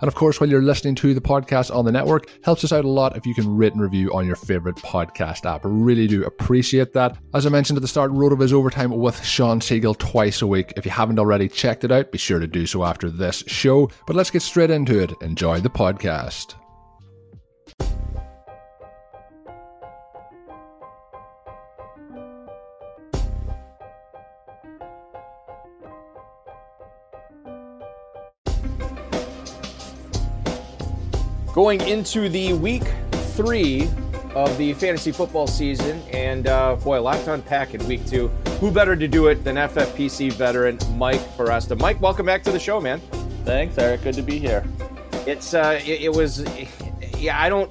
And of course, while you're listening to the podcast on the network, helps us out a lot if you can rate and review on your favorite podcast app. Really do appreciate that. As I mentioned at the start, RotoViz Overtime with Shawn Siegele twice a week. If you haven't already checked it out, be sure to do so after this show. But let's get straight into it. Enjoy the podcast. Going into the week three of the fantasy football season. And uh, boy, a lot to unpack in week two. Who better to do it than FFPC veteran Mike Foresta? Mike, welcome back to the show, man. Thanks, Eric. Good to be here. It's uh, it, it was, yeah. I don't.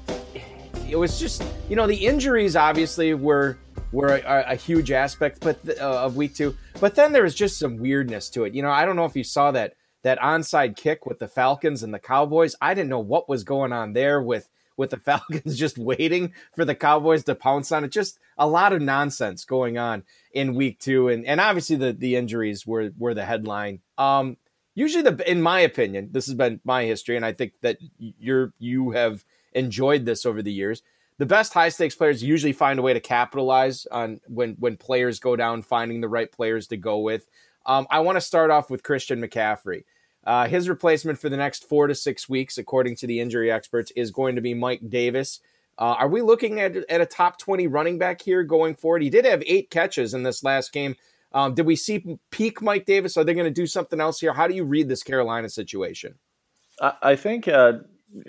It was just you know the injuries obviously were were a, a huge aspect, but uh, of week two. But then there was just some weirdness to it. You know, I don't know if you saw that that onside kick with the Falcons and the Cowboys. I didn't know what was going on there with with the Falcons just waiting for the Cowboys to pounce on it. Just a lot of nonsense going on in week two. And and obviously the the injuries were were the headline. Um usually the in my opinion, this has been my history, and I think that you're you have enjoyed this over the years. The best high stakes players usually find a way to capitalize on when when players go down, finding the right players to go with. Um, I want to start off with Christian McCaffrey. Uh, his replacement for the next four to six weeks, according to the injury experts, is going to be Mike Davis. Uh, are we looking at, at a top 20 running back here going forward? He did have eight catches in this last game. Um, did we see peak Mike Davis? Are they going to do something else here? How do you read this Carolina situation? I think uh,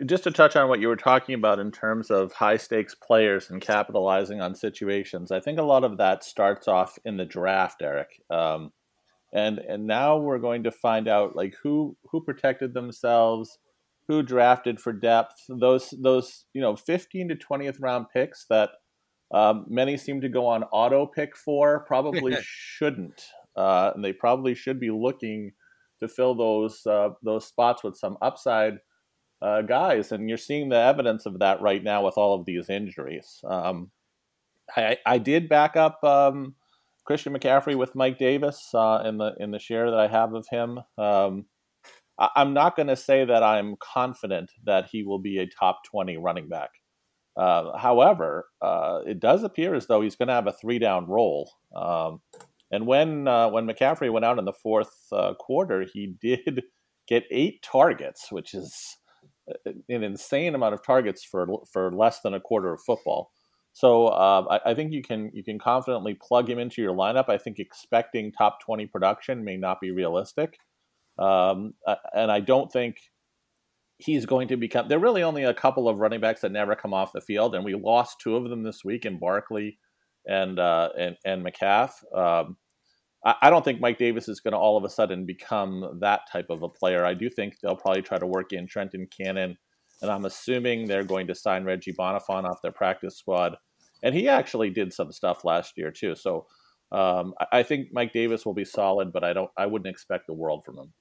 just to touch on what you were talking about in terms of high stakes players and capitalizing on situations, I think a lot of that starts off in the draft, Eric. Um, and and now we're going to find out like who who protected themselves who drafted for depth those those you know 15 to 20th round picks that um, many seem to go on auto pick for probably shouldn't uh, and they probably should be looking to fill those uh, those spots with some upside uh, guys. And you're seeing the evidence of that right now with all of these injuries. Um, I, I did back up um, Christian McCaffrey with Mike Davis uh, in the in the share that I have of him. Um, I, am not going to say that I'm confident that he will be a top 20 running back. Uh, however, uh, it does appear as though he's going to have a three down role. Um, and when uh, when McCaffrey went out in the fourth uh, quarter, he did get eight targets, which is an insane amount of targets for for less than a quarter of football. So uh, I, I, think you can you can confidently plug him into your lineup. I think expecting top twenty production may not be realistic, um, and I don't think he's going to become. There are really only a couple of running backs that never come off the field, and we lost two of them this week in Barkley and uh, and and McCaff. Um, I, don't think Mike Davis is going to all of a sudden become that type of a player. I do think they'll probably try to work in Trenton Cannon, and I'm assuming they're going to sign Reggie Bonnafon off their practice squad. And he actually did some stuff last year too. So um, I think Mike Davis will be solid, but I don't. I wouldn't expect the world from him.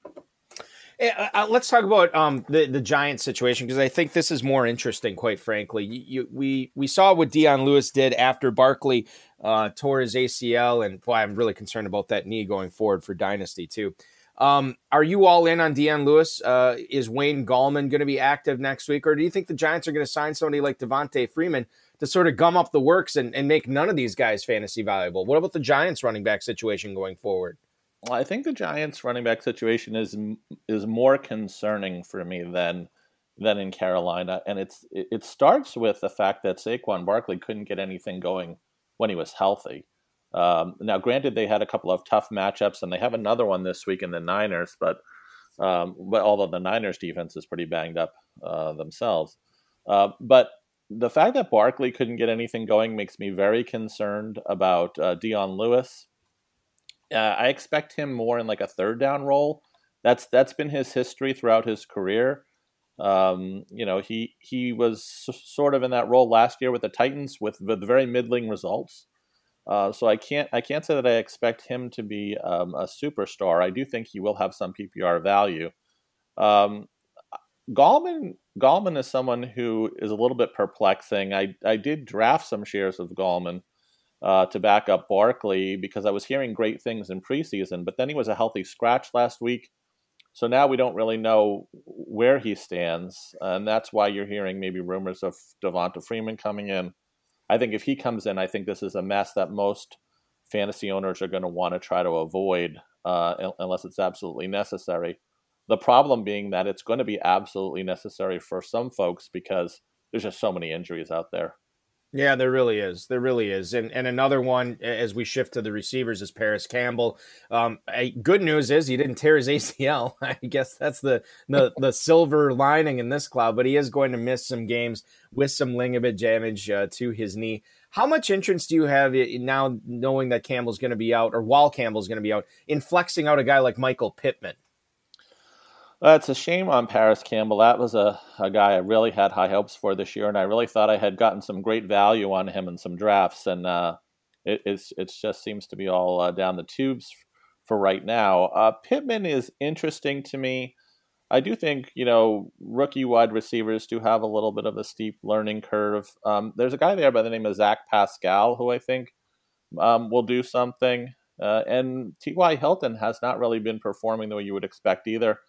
Uh, let's talk about um, the the Giants situation because I think this is more interesting. Quite frankly, you, you, we we saw what Dion Lewis did after Barkley uh, tore his ACL, and boy, I'm really concerned about that knee going forward for Dynasty too. Um, are you all in on Dion Lewis? Uh, is Wayne Gallman going to be active next week, or do you think the Giants are going to sign somebody like Devonta Freeman to sort of gum up the works and, and make none of these guys fantasy valuable? What about the Giants running back situation going forward? Well, I think the Giants' running back situation is is more concerning for me than than in Carolina, and it's it starts with the fact that Saquon Barkley couldn't get anything going when he was healthy. Um, now, granted, they had a couple of tough matchups, and they have another one this week in the Niners, but um, but although the Niners' defense is pretty banged up uh, themselves, uh, but the fact that Barkley couldn't get anything going makes me very concerned about uh, Dion Lewis uh, I expect him more in like a third down role. That's that's been his history throughout his career. Um, you know, he he was sort of in that role last year with the Titans with, with very middling results. Uh, so I can't I can't say that I expect him to be um, a superstar. I do think he will have some PPR value. Um, Gallman Gallman is someone who is a little bit perplexing. I I did draft some shares of Gallman uh, to back up Barkley because I was hearing great things in preseason, but then he was a healthy scratch last week. So now we don't really know where he stands, and that's why you're hearing maybe rumors of Devonta Freeman coming in. I think if he comes in, I think this is a mess that most fantasy owners are going to want to try to avoid uh, unless it's absolutely necessary. The problem being that it's going to be absolutely necessary for some folks because there's just so many injuries out there. Yeah, there really is. There really is. And and another one as we shift to the receivers is Parris Campbell. Um, good news is he didn't tear his ACL. I guess that's the, the the silver lining in this cloud. But he is going to miss some games with some ligament damage uh, to his knee. How much interest do you have now, knowing that Campbell's going to be out, or while Campbell's going to be out, in flexing out a guy like Michael Pittman? Well, it's a shame on Parris Campbell. That was a, a guy I really had high hopes for this year, and I really thought I had gotten some great value on him in some drafts, and uh, it, it's it just seems to be all uh, down the tubes for right now. Uh, Pittman is interesting to me. I do think you know rookie wide receivers do have a little bit of a steep learning curve. Um, there's a guy there by the name of Zach Pascal who I think um, will do something, uh, and T.Y. Hilton has not really been performing the way you would expect either.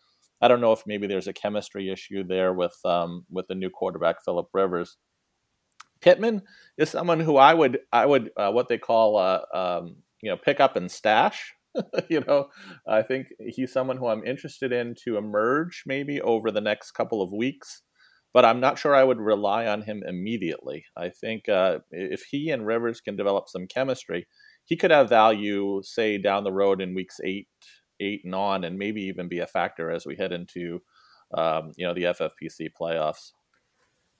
I don't know if maybe there's a chemistry issue there with um, with the new quarterback Philip Rivers. Pittman is someone who I would I would uh, what they call uh, um, you know pick up and stash. you know, I think he's someone who I'm interested in to emerge maybe over the next couple of weeks, but I'm not sure I would rely on him immediately. I think uh, if he and Rivers can develop some chemistry, he could have value, say down the road in weeks eight eight and on, and maybe even be a factor as we head into um, you know the FFPC playoffs.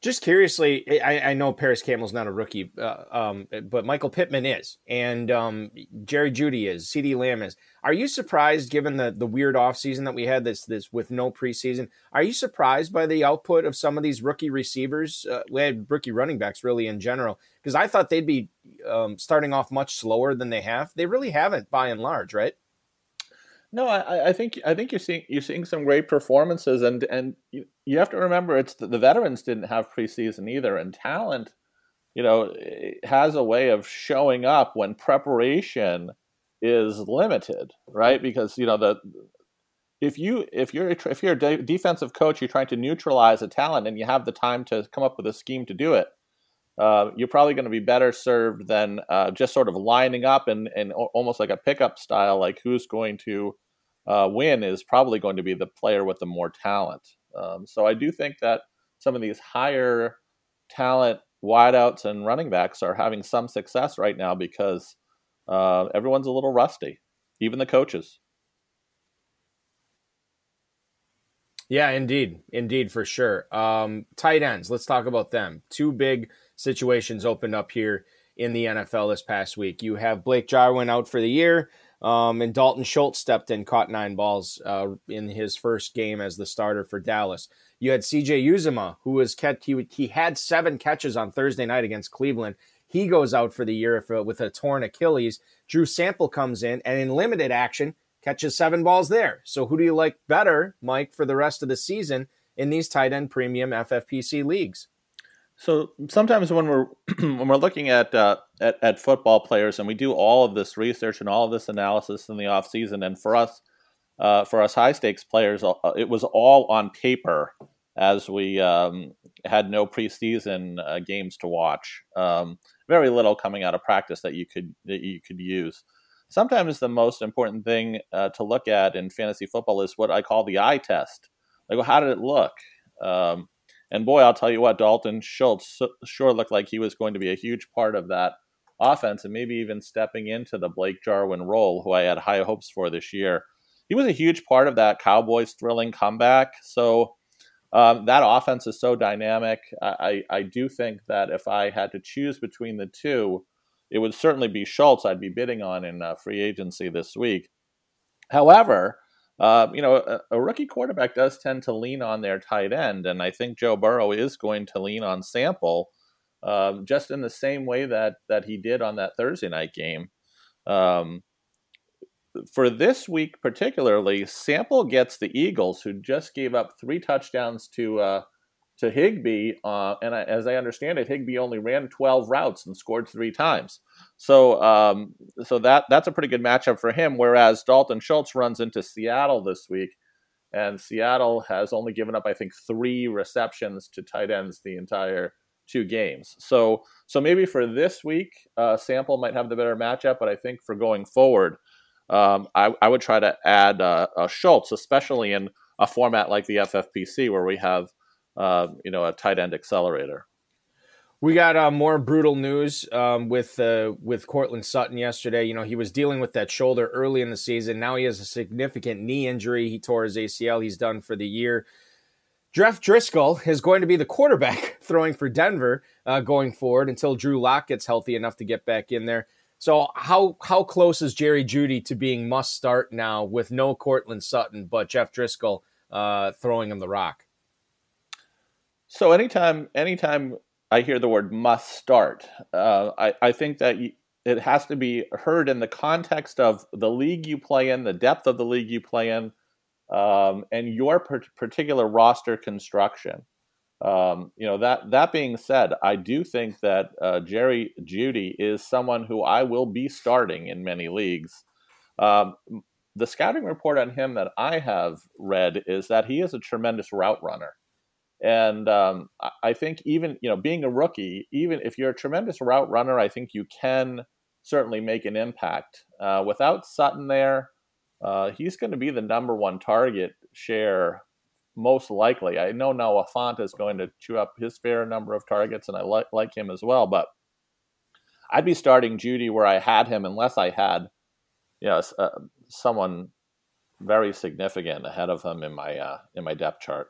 Just curiously, I, I know Parris Campbell's not a rookie, uh, um, but Michael Pittman is, and um, Jerry Jeudy is, CeeDee Lamb is. Are you surprised, given the the weird offseason that we had this this with no preseason? Are you surprised by the output of some of these rookie receivers? Uh, we had rookie running backs really in general, because I thought they'd be um, starting off much slower than they have. They really haven't, by and large, right? No, I, I think I think you're seeing you're seeing some great performances, and and you, you have to remember it's the, the veterans didn't have preseason either, and talent, you know, has a way of showing up when preparation is limited, right? Because you know the if you if you're if you're a defensive coach, you're trying to neutralize a talent, and you have the time to come up with a scheme to do it. Uh, you're probably going to be better served than uh, just sort of lining up and, and almost like a pickup style, like who's going to uh, win is probably going to be the player with the more talent. Um, so I do think that some of these higher talent wideouts and running backs are having some success right now because uh, everyone's a little rusty, even the coaches. Yeah, indeed, indeed, for sure. Um, tight ends. Let's talk about them. Two big situations opened up here in the NFL this past week. You have Blake Jarwin out for the year, um, and Dalton Schultz stepped in, caught nine balls uh, in his first game as the starter for Dallas. You had C.J. Uzomah, who was kept. He, he had seven catches on Thursday night against Cleveland. He goes out for the year with a torn Achilles. Drew Sample comes in, and in limited action, catches seven balls there. So who do you like better, Mike, for the rest of the season in these tight end premium FFPC leagues? So sometimes when we're when we're looking at, uh, at at football players and we do all of this research and all of this analysis in the off season, and for us uh, for us high stakes players, uh, it was all on paper as we um, had no preseason uh, games to watch. Um, very little coming out of practice that you could that you could use sometimes the most important thing uh, to look at in fantasy football is what I call the eye test. Like, well, how did it look? Um, and boy, I'll tell you what, Dalton Schultz sure looked like he was going to be a huge part of that offense and maybe even stepping into the Blake Jarwin role, who I had high hopes for this year. He was a huge part of that Cowboys thrilling comeback. So um, that offense is so dynamic. I, I, do think that if I had to choose between the two, it would certainly be Schultz I'd be bidding on in uh, free agency this week. However, uh, you know, a, a, rookie quarterback does tend to lean on their tight end, and I think Joe Burrow is going to lean on Sample, um, just in the same way that that he did on that Thursday night game. Um, for this week particularly, Sample gets the Eagles, who just gave up three touchdowns to uh, to Higbee, uh, and I, as I understand it, Higbee only ran 12 routes and scored three times. So, um, so that that's a pretty good matchup for him. Whereas Dalton Schultz runs into Seattle this week, and Seattle has only given up, I think, three receptions to tight ends the entire two games. So, so maybe for this week, uh, Sample might have the better matchup, but I think for going forward, um, I, I, would try to add uh, Schultz, especially in a format like the FFPC where we have uh, you know, a tight end accelerator. We got uh, more brutal news um, with uh, with Courtland Sutton yesterday. You know, he was dealing with that shoulder early in the season. Now he has a significant knee injury. He tore his ACL. He's done for the year. Jeff Driskel is going to be the quarterback throwing for Denver uh, going forward until Drew Lock gets healthy enough to get back in there. So how how close is Jerry Jeudy to being must start now with no Courtland Sutton but Jeff Driskel uh, throwing him the rock? So anytime, anytime I hear the word "must start," uh, I, I think that it has to be heard in the context of the league you play in, the depth of the league you play in, um, and your particular roster construction. Um, you know that that being said, I do think that uh, Jerry Jeudy is someone who I will be starting in many leagues. Um, the scouting report on him that I have read is that he is a tremendous route runner. And um, I think even you know being a rookie, even if you're a tremendous route runner, I think you can certainly make an impact. Uh, without Sutton there, uh, he's going to be the number one target share most likely. I know Noah Fant is going to chew up his fair number of targets, and I like like him as well. But I'd be starting Jeudy where I had him, unless I had, yes, uh, someone very significant ahead of him in my uh, in my depth chart.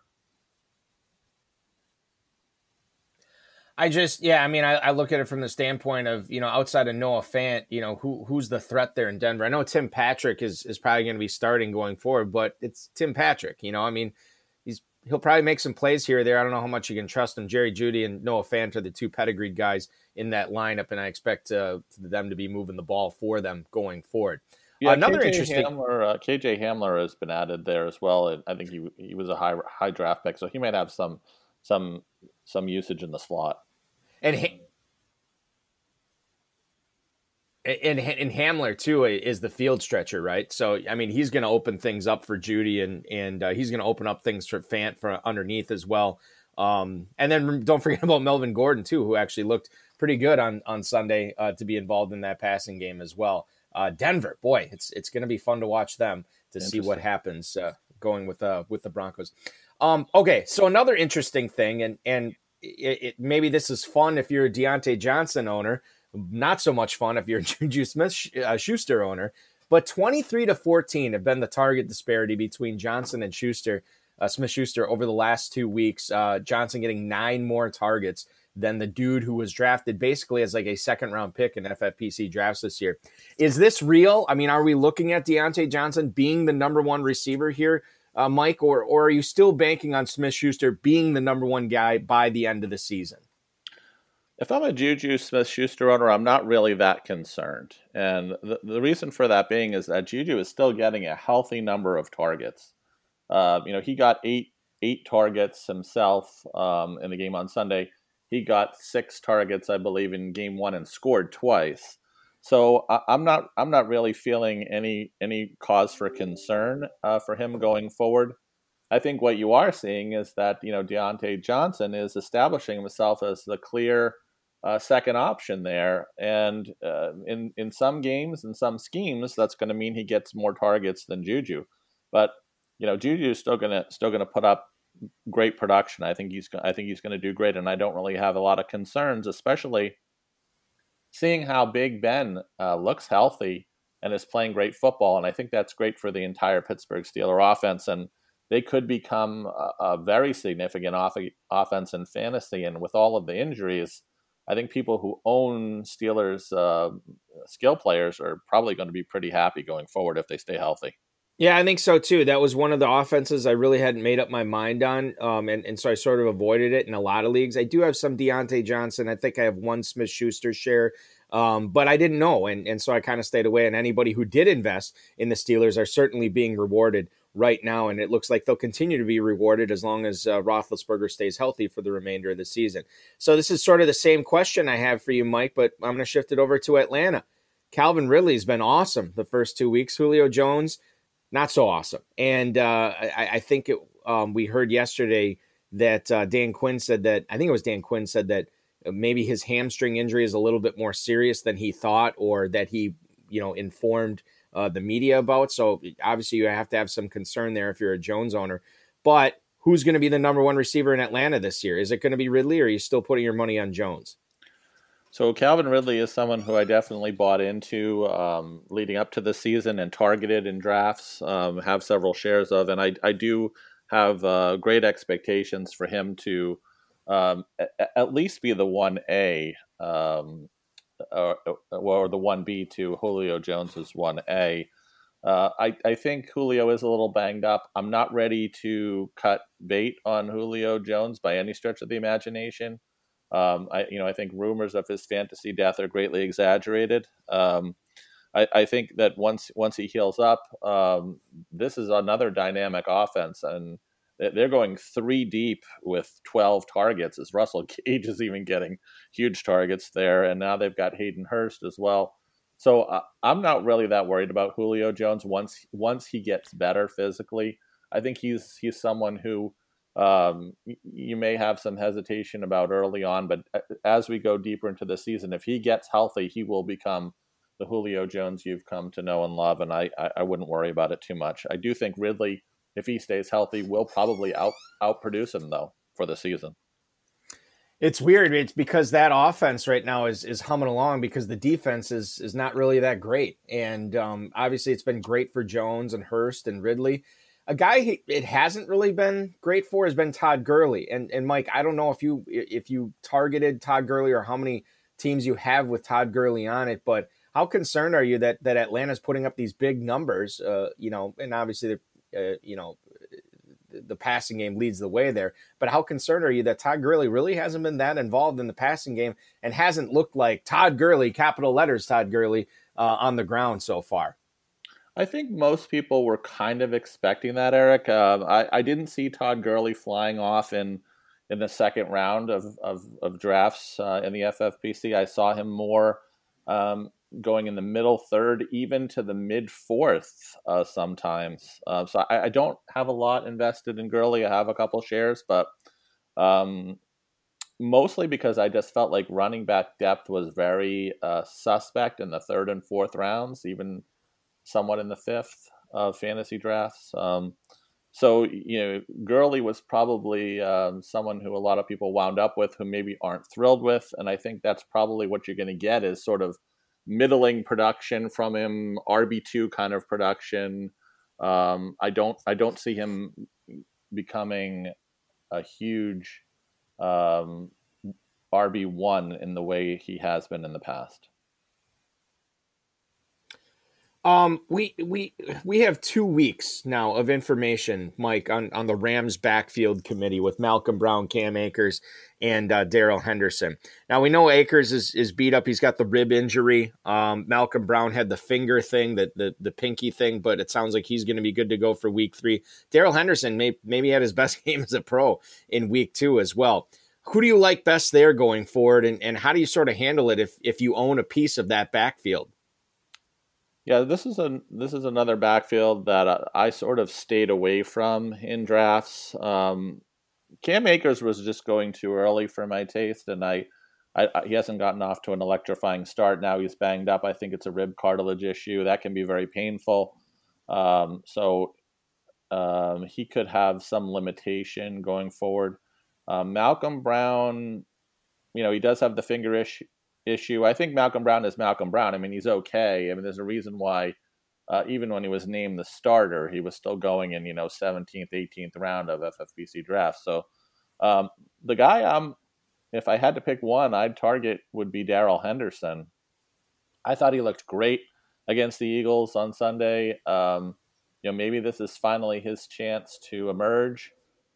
I just, yeah, I mean, I, I, look at it from the standpoint of, you know, outside of Noah Fant, you know, who who's the threat there in Denver? I know Tim Patrick is is probably going to be starting going forward, but it's Tim Patrick, you know, I mean, he's he'll probably make some plays here or there. I don't know how much you can trust him. Jerry Jeudy and Noah Fant are the two pedigreed guys in that lineup, and I expect uh, them to be moving the ball for them going forward. Yeah, another KJ interesting Hamler, uh, KJ Hamler has been added there as well. And I think he he was a high high draft pick, so he might have some some some usage in the slot and and and Hamler too is the field stretcher, right? So I mean, he's going to open things up for Jeudy, and and uh, he's going to open up things for Fant for underneath as well. Um, and then don't forget about Melvin Gordon too, who actually looked pretty good on on Sunday uh, to be involved in that passing game as well. uh, Denver. Boy, it's it's going to be fun to watch them to see what happens uh, going with uh, with the Broncos. Um, okay, so another interesting thing, and and it, it, maybe this is fun if you're a Diontae Johnson owner, not so much fun if you're a Juju Smith uh, Schuster owner. But 23 to 14 have been the target disparity between Johnson and Schuster, uh, Smith Schuster over the last two weeks. Uh, Johnson getting nine more targets than the dude who was drafted basically as like a second round pick in FFPC drafts this year. Is this real? I mean, are we looking at Diontae Johnson being the number one receiver here, uh, Mike, or or are you still banking on Smith Schuster being the number one guy by the end of the season? If I'm a Juju Smith Schuster owner, I'm not really that concerned. And the, the reason for that being is that Juju is still getting a healthy number of targets. Uh, you know, he got eight eight targets himself um, in the game on Sunday. He got six targets, I believe, in game one and scored twice. So I, am not I'm not really feeling any any cause for concern uh, for him going forward. I think what you are seeing is that you know Diontae Johnson is establishing himself as the clear uh, second option there, and uh, in in some games and some schemes, that's going to mean he gets more targets than Juju. But you know Juju is still gonna still gonna put up great production. I think he's I think he's going to do great, and I don't really have a lot of concerns, especially seeing how Big Ben uh, looks healthy and is playing great football, and I think that's great for the entire Pittsburgh Steeler offense, and they could become a, a very significant off- offense in fantasy. And with all of the injuries, I think people who own Steelers uh, skill players are probably going to be pretty happy going forward if they stay healthy. Yeah, I think so too. That was one of the offenses I really hadn't made up my mind on, um, and and so I sort of avoided it in a lot of leagues. I do have some Diontae Johnson. I think I have one Smith Schuster share, um, but I didn't know, and and so I kind of stayed away. And anybody who did invest in the Steelers are certainly being rewarded right now, and it looks like they'll continue to be rewarded as long as uh, Roethlisberger stays healthy for the remainder of the season. So this is sort of the same question I have for you, Mike, but I'm going to shift it over to Atlanta. Calvin Ridley's been awesome the first two weeks. Julio Jones not so awesome. And uh, I, I, think it, um, we heard yesterday that uh, Dan Quinn said that I think it was Dan Quinn said that uh, maybe his hamstring injury is a little bit more serious than he thought, or that he you know informed uh, the media about. So obviously you have to have some concern there if you're a Jones owner. But who's going to be the number one receiver in Atlanta this year? Is it going to be Ridley, or are you still putting your money on Jones? So Calvin Ridley is someone who I definitely bought into um, leading up to the season and targeted in drafts. Um, have several shares of, and I I do have uh, great expectations for him to um, at least be the one A um, or, or, the one B to Julio Jones's one A. Uh, I, I think Julio is a little banged up. I'm not ready to cut bait on Julio Jones by any stretch of the imagination. Um, I, you know, I think rumors of his fantasy death are greatly exaggerated. Um, I, I, think that once once he heals up, um, this is another dynamic offense, and they're going three deep with twelve targets. As Russell Gage is even getting huge targets there, and now they've got Hayden Hurst as well. So uh, I'm not really that worried about Julio Jones once once he gets better physically. I think he's he's someone who um, you may have some hesitation about early on, but uh, as we go deeper into the season, if he gets healthy, he will become the Julio Jones you've come to know and love, and I, I, wouldn't worry about it too much. I do think Ridley, if he stays healthy, will probably out outproduce him though for the season. It's weird. It's because that offense right now is is humming along because the defense is is not really that great, and um, obviously it's been great for Jones and Hurst and Ridley a guy it hasn't really been great for has been Todd Gurley. And and Mike, I don't know if you if you targeted Todd Gurley or how many teams you have with Todd Gurley on it, but how concerned are you that that Atlanta's putting up these big numbers? Uh, you know, and obviously the uh, you know the passing game leads the way there. But how concerned are you that Todd Gurley really hasn't been that involved in the passing game and hasn't looked like Todd Gurley, capital letters Todd Gurley, uh, on the ground so far? I think most people were kind of expecting that, Eric. Uh, I, I didn't see Todd Gurley flying off in in the second round of of, of drafts uh, in the FFPC. I saw him more um, going in the middle third, even to the mid fourth uh, sometimes. Uh, so I, I, don't have a lot invested in Gurley. I have a couple shares, but um, mostly because I just felt like running back depth was very uh, suspect in the third and fourth rounds, even somewhat in the fifth of fantasy drafts. Um, so you know, Gurley was probably um, someone who a lot of people wound up with, who maybe aren't thrilled with, and I think that's probably what you're going to get is sort of middling production from him, RB two kind of production. Um, I don't I don't see him becoming a huge um, RB one in the way he has been in the past. Um, we we we have two weeks now of information, Mike, on, on the Rams backfield committee with Malcolm Brown, Cam Akers, and uh, Darrell Henderson. Now we know Akers is, is beat up; he's got the rib injury. Um, Malcolm Brown had the finger thing, the the, the pinky thing, but it sounds like he's going to be good to go for Week Three. Darrell Henderson may, maybe had his best game as a pro in Week Two as well. Who do you like best there going forward, and, and how do you sort of handle it if if you own a piece of that backfield? Yeah, this is a this is another backfield that I, I sort of stayed away from in drafts. Um, Cam Akers was just going too early for my taste, and I, I, he hasn't gotten off to an electrifying start. Now he's banged up. I think it's a rib cartilage issue that can be very painful. Um, so um, he could have some limitation going forward. Um, Malcolm Brown, you know, he does have the finger issue, issue. I think Malcolm Brown is Malcolm Brown. I mean, he's okay. I mean, there's a reason why, uh, even when he was named the starter, he was still going in, you know, 17th, 18th round of FFPC drafts. So um, the guy I'm, if I had to pick one, I'd target would be Darrell Henderson. I thought he looked great against the Eagles on Sunday. Um, you know, maybe this is finally his chance to emerge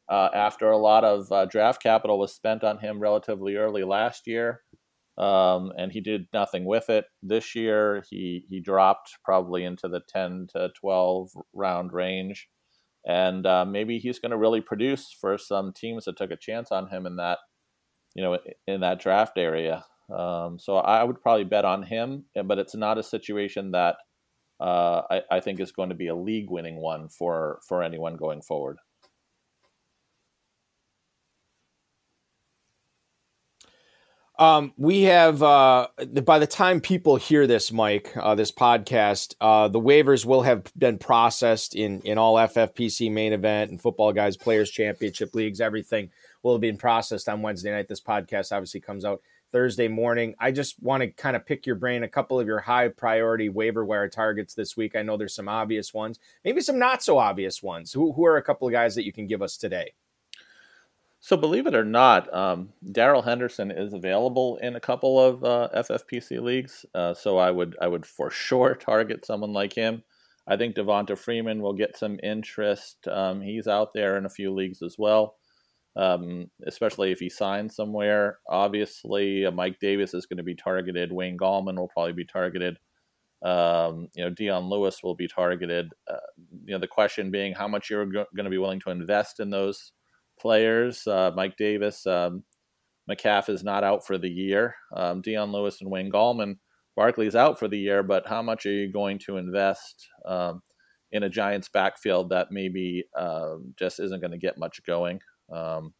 uh, after a lot of uh, draft capital was spent on him relatively early last year um, and he did nothing with it. This year, he he dropped probably into the ten to twelve round range, and uh, maybe he's going to really produce for some teams that took a chance on him in that you know in that draft area. Um, so I would probably bet on him, but it's not a situation that uh, I, I think is going to be a league winning one for for anyone going forward. Um, we have uh, by the time people hear this, Mike, uh, this podcast, uh, the waivers will have been processed in in all FFPC main event and football guys players championship leagues. Everything will have been processed on Wednesday night. This podcast obviously comes out Thursday morning. I just want to kind of pick your brain a couple of your high priority waiver wire targets this week. I know there's some obvious ones, maybe some not so obvious ones. Who who are a couple of guys that you can give us today? So, believe it or not, um, Darrell Henderson is available in a couple of uh, FFPC leagues. Uh, so, I would I would for sure target someone like him. I think Devonta Freeman will get some interest. Um, he's out there in a few leagues as well, um, especially if he signs somewhere. Obviously, uh, Mike Davis is going to be targeted. Wayne Gallman will probably be targeted. Um, you know, Dion Lewis will be targeted. Uh, you know, the question being how much you're go- going to be willing to invest in those players. Uh, Mike Davis, um, McCaff is not out for the year. Um, Dion Lewis and Wayne Gallman, Barkley's out for the year, but how much are you going to invest um, in a Giants backfield that maybe um, just isn't going to get much going? Um,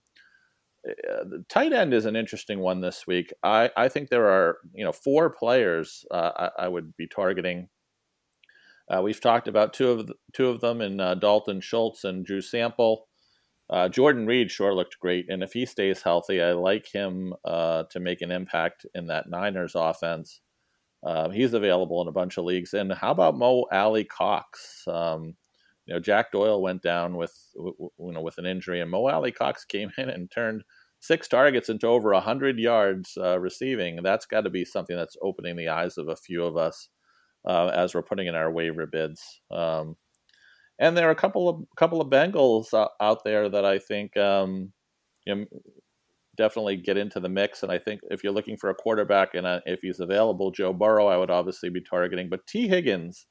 uh, the tight end is an interesting one this week. I, I think there are you know four players uh, I, I, would be targeting. Uh, we've talked about two of the, two of them in uh, Dalton Schultz and Drew Sample. Uh, Jordan Reed sure looked great, and if he stays healthy, I like him uh, to make an impact in that Niners offense. Uh, he's available in a bunch of leagues. And how about Mo Alie-Cox? Um, you know, Jack Doyle went down with you know with an injury, and Mo Alie-Cox came in and turned six targets into over hundred yards uh, receiving. That's got to be something that's opening the eyes of a few of us uh, as we're putting in our waiver bids. Um, and there are a couple of couple of Bengals uh, out there that I think um, you know, definitely get into the mix. And I think if you're looking for a quarterback and a, if he's available, Joe Burrow, I would obviously be targeting. But Tee Higgins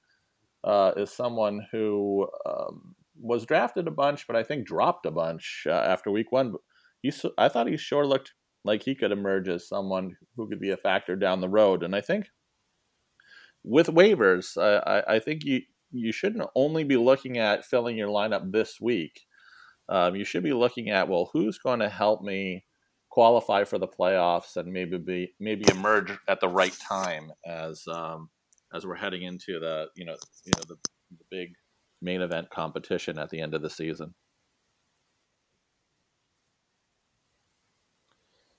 uh, is someone who um, was drafted a bunch, but I think dropped a bunch uh, after week one. He, I thought he sure looked like he could emerge as someone who could be a factor down the road. And I think with waivers, I, I, I think you you shouldn't only be looking at filling your lineup this week. Um, you should be looking at well, who's going to help me qualify for the playoffs and maybe be maybe emerge at the right time as um, as we're heading into the you know you know the, the big main event competition at the end of the season.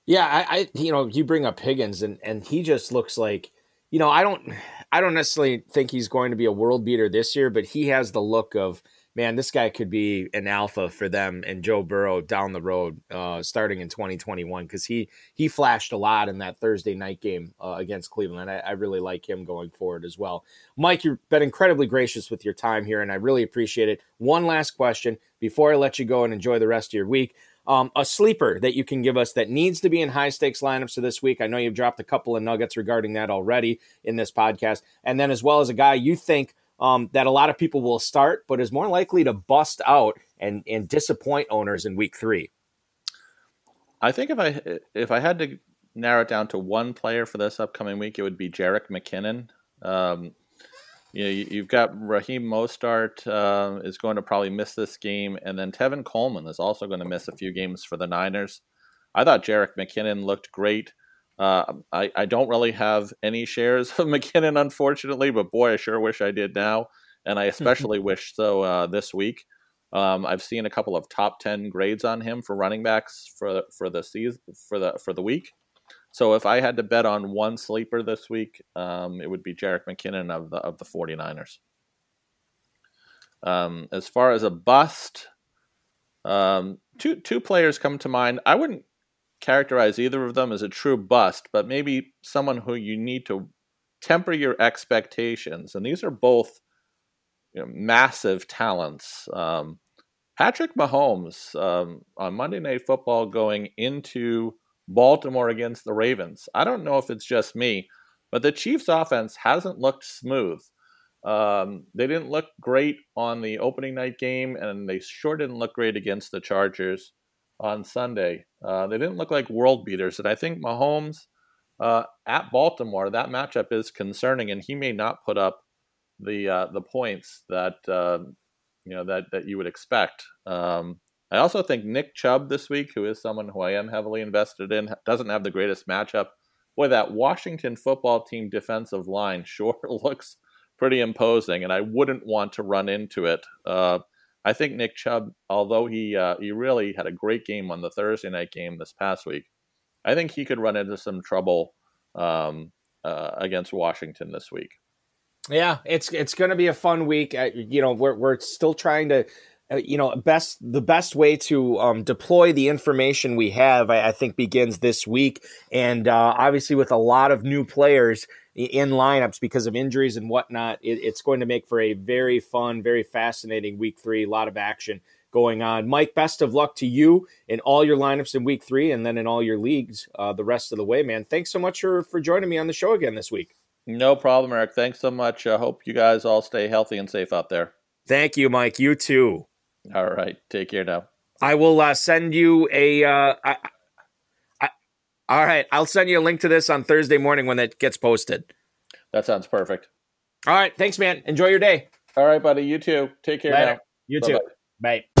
Yeah, I, I, you know, you bring up Higgins and and he just looks like, you know, I don't I don't necessarily think he's going to be a world beater this year, but he has the look of man, this guy could be an alpha for them and Joe Burrow down the road, uh, starting in 2021 because he he flashed a lot in that Thursday night game uh, against Cleveland. I, I, really like him going forward as well. Mike, you've been incredibly gracious with your time here, and I really appreciate it. One last question before I let you go and enjoy the rest of your week. Um, a sleeper that you can give us that needs to be in high stakes lineups for this week. I know you've dropped a couple of nuggets regarding that already in this podcast. And then, as well as a guy you think um, that a lot of people will start, but is more likely to bust out and, and disappoint owners in week three? I think if I if I had to narrow it down to one player for this upcoming week, it would be Jerick McKinnon. Um, you know, you've got Raheem Mostert uh, is going to probably miss this game, and then Tevin Coleman is also going to miss a few games for the Niners. I thought Jerick McKinnon looked great. Uh, I, I don't really have any shares of McKinnon, unfortunately, but boy, I sure wish I did now. And I especially wish so uh, this week. Um, I've seen a couple of top ten grades on him for running backs for for the season for the for the week. So if I had to bet on one sleeper this week, um, it would be Jerick McKinnon of the of the 49ers. Um, as far as a bust, um, two two players come to mind. I wouldn't characterize either of them as a true bust, but maybe someone who you need to temper your expectations. And these are both you know, massive talents. Um, Patrick Mahomes um, on Monday Night Football going into Baltimore against the Ravens. I don't know if it's just me, but the Chiefs' offense hasn't looked smooth. Um, they didn't look great on the opening night game, and they sure didn't look great against the Chargers on Sunday. Uh, they didn't look like world beaters, and I think Mahomes uh, at Baltimore, that matchup is concerning, and he may not put up the uh, the points that uh, you know that that you would expect. Um, I also think Nick Chubb this week, who is someone who I am heavily invested in, doesn't have the greatest matchup. Boy, that Washington football team defensive line sure looks pretty imposing, and I wouldn't want to run into it. Uh, I think Nick Chubb, although he uh, he really had a great game on the Thursday night game this past week, I think he could run into some trouble um, uh, against Washington this week. Yeah, it's it's going to be a fun week. Uh, you know, we're we're still trying to. Uh, you know, best the best way to um, deploy the information we have, I, I think, begins this week, and uh, obviously with a lot of new players, in lineups because of injuries and whatnot. It, it's going to make for a very fun, very fascinating week three. A lot of action going on. Mike, best of luck to you in all your lineups in week three and then in all your leagues uh, the rest of the way, man. Thanks so much for, for joining me on the show again this week. No problem, Eric. Thanks so much. I hope you guys all stay healthy and safe out there. Thank you, Mike. You too. All right. Take care now. I will uh, send you a. Uh, I, all right. I'll send you a link to this on Thursday morning when it gets posted. That sounds perfect. All right. Thanks, man. Enjoy your day. All right, buddy. You too. Take care Later. now. You Bye-bye. too. Bye.